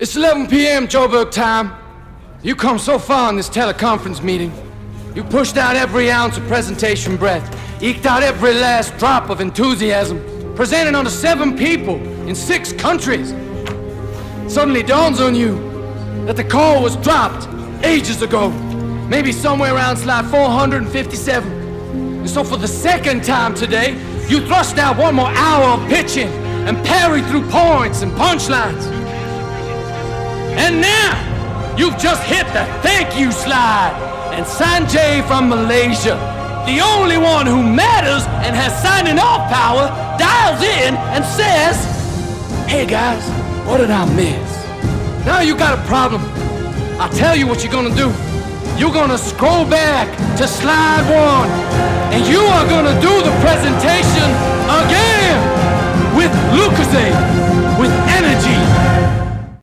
It's 11 p.m. Joburg time. You come so far in this teleconference meeting. You pushed out every ounce of presentation breath, eked out every last drop of enthusiasm, presented under seven people in six countries. Suddenly dawns on you that the call was dropped ages ago, maybe somewhere around slide 457. And so for the second time today, you thrust out one more hour of pitching and parry through points and punchlines. You've just hit the thank you slide. And Sanjay from Malaysia, the only one who matters and has signing off power, dials in and says, Hey guys, what did I miss? Now you got a problem. I'll tell you what you're gonna do. You're gonna scroll back to slide one, and you are gonna do the presentation